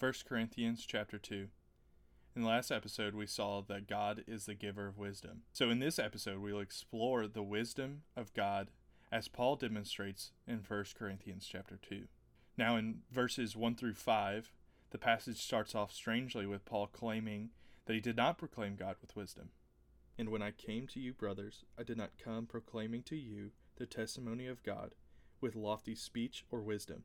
1 Corinthians chapter 2. In the last episode, we saw that God is the giver of wisdom. So, in this episode, we'll explore the wisdom of God as Paul demonstrates in 1 Corinthians chapter 2. Now, in verses 1 through 5, the passage starts off strangely with Paul claiming that he did not proclaim God with wisdom. And when I came to you, brothers, I did not come proclaiming to you the testimony of God with lofty speech or wisdom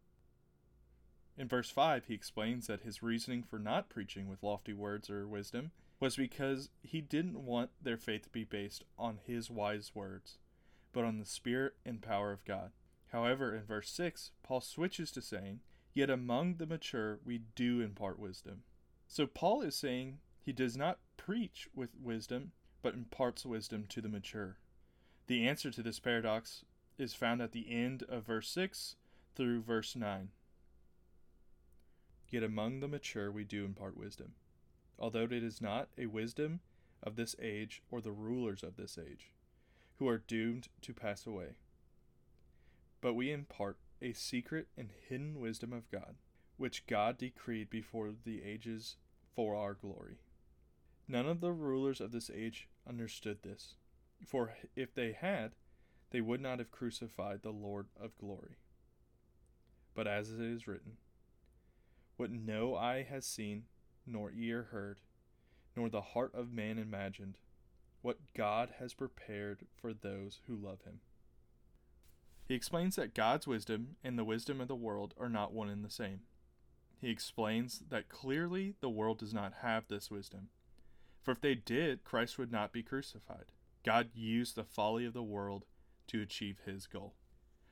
In verse 5, he explains that his reasoning for not preaching with lofty words or wisdom was because he didn't want their faith to be based on his wise words, but on the Spirit and power of God. However, in verse 6, Paul switches to saying, Yet among the mature we do impart wisdom. So Paul is saying he does not preach with wisdom, but imparts wisdom to the mature. The answer to this paradox is found at the end of verse 6 through verse 9. Yet among the mature we do impart wisdom, although it is not a wisdom of this age or the rulers of this age, who are doomed to pass away. But we impart a secret and hidden wisdom of God, which God decreed before the ages for our glory. None of the rulers of this age understood this, for if they had, they would not have crucified the Lord of glory. But as it is written, what no eye has seen, nor ear heard, nor the heart of man imagined, what God has prepared for those who love him. He explains that God's wisdom and the wisdom of the world are not one and the same. He explains that clearly the world does not have this wisdom. For if they did, Christ would not be crucified. God used the folly of the world to achieve his goal.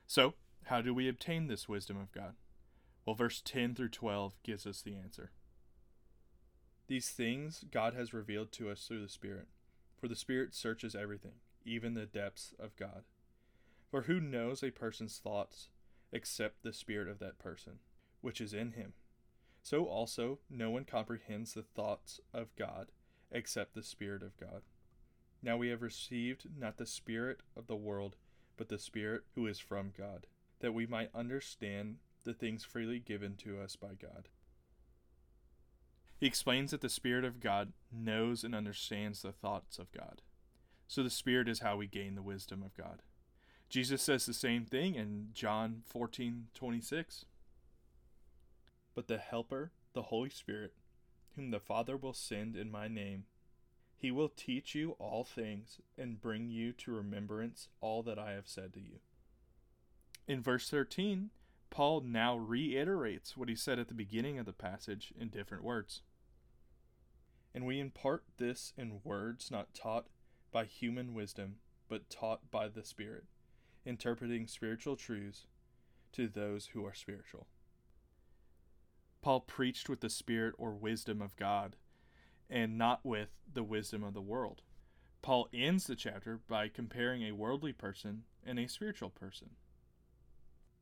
So, how do we obtain this wisdom of God? Well, verse 10 through 12 gives us the answer. These things God has revealed to us through the Spirit, for the Spirit searches everything, even the depths of God. For who knows a person's thoughts except the Spirit of that person, which is in him? So also, no one comprehends the thoughts of God except the Spirit of God. Now we have received not the Spirit of the world, but the Spirit who is from God, that we might understand the things freely given to us by God. He explains that the Spirit of God knows and understands the thoughts of God. So the Spirit is how we gain the wisdom of God. Jesus says the same thing in John 14:26. But the helper, the Holy Spirit, whom the Father will send in my name, he will teach you all things and bring you to remembrance all that I have said to you. In verse 13, Paul now reiterates what he said at the beginning of the passage in different words. And we impart this in words not taught by human wisdom, but taught by the Spirit, interpreting spiritual truths to those who are spiritual. Paul preached with the Spirit or wisdom of God, and not with the wisdom of the world. Paul ends the chapter by comparing a worldly person and a spiritual person.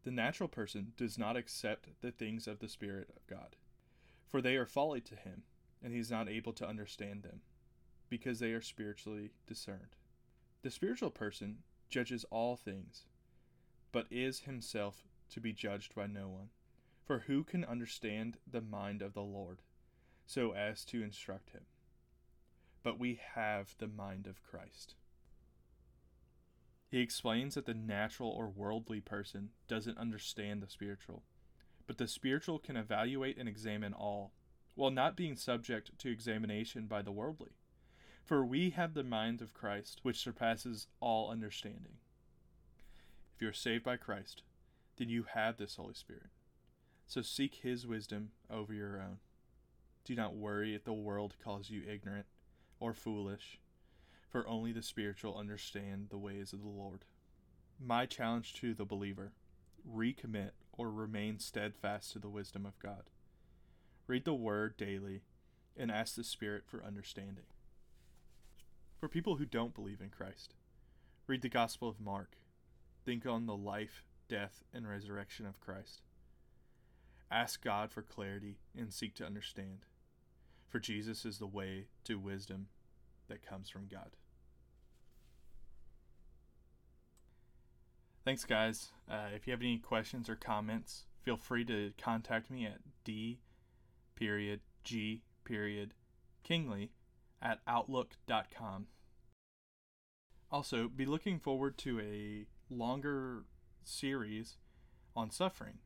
The natural person does not accept the things of the Spirit of God, for they are folly to him, and he is not able to understand them, because they are spiritually discerned. The spiritual person judges all things, but is himself to be judged by no one. For who can understand the mind of the Lord, so as to instruct him? But we have the mind of Christ. He explains that the natural or worldly person doesn't understand the spiritual, but the spiritual can evaluate and examine all, while not being subject to examination by the worldly. For we have the mind of Christ, which surpasses all understanding. If you are saved by Christ, then you have this Holy Spirit. So seek His wisdom over your own. Do not worry if the world calls you ignorant or foolish for only the spiritual understand the ways of the Lord. My challenge to the believer recommit or remain steadfast to the wisdom of God. Read the Word daily and ask the Spirit for understanding. For people who don't believe in Christ, read the Gospel of Mark. Think on the life, death, and resurrection of Christ. Ask God for clarity and seek to understand. For Jesus is the way to wisdom that comes from God. Thanks, guys. Uh, if you have any questions or comments, feel free to contact me at d period g period kingley at outlook.com. Also, be looking forward to a longer series on suffering.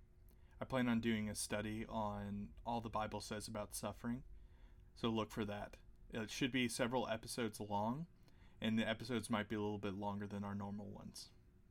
I plan on doing a study on all the Bible says about suffering, so look for that. It should be several episodes long, and the episodes might be a little bit longer than our normal ones.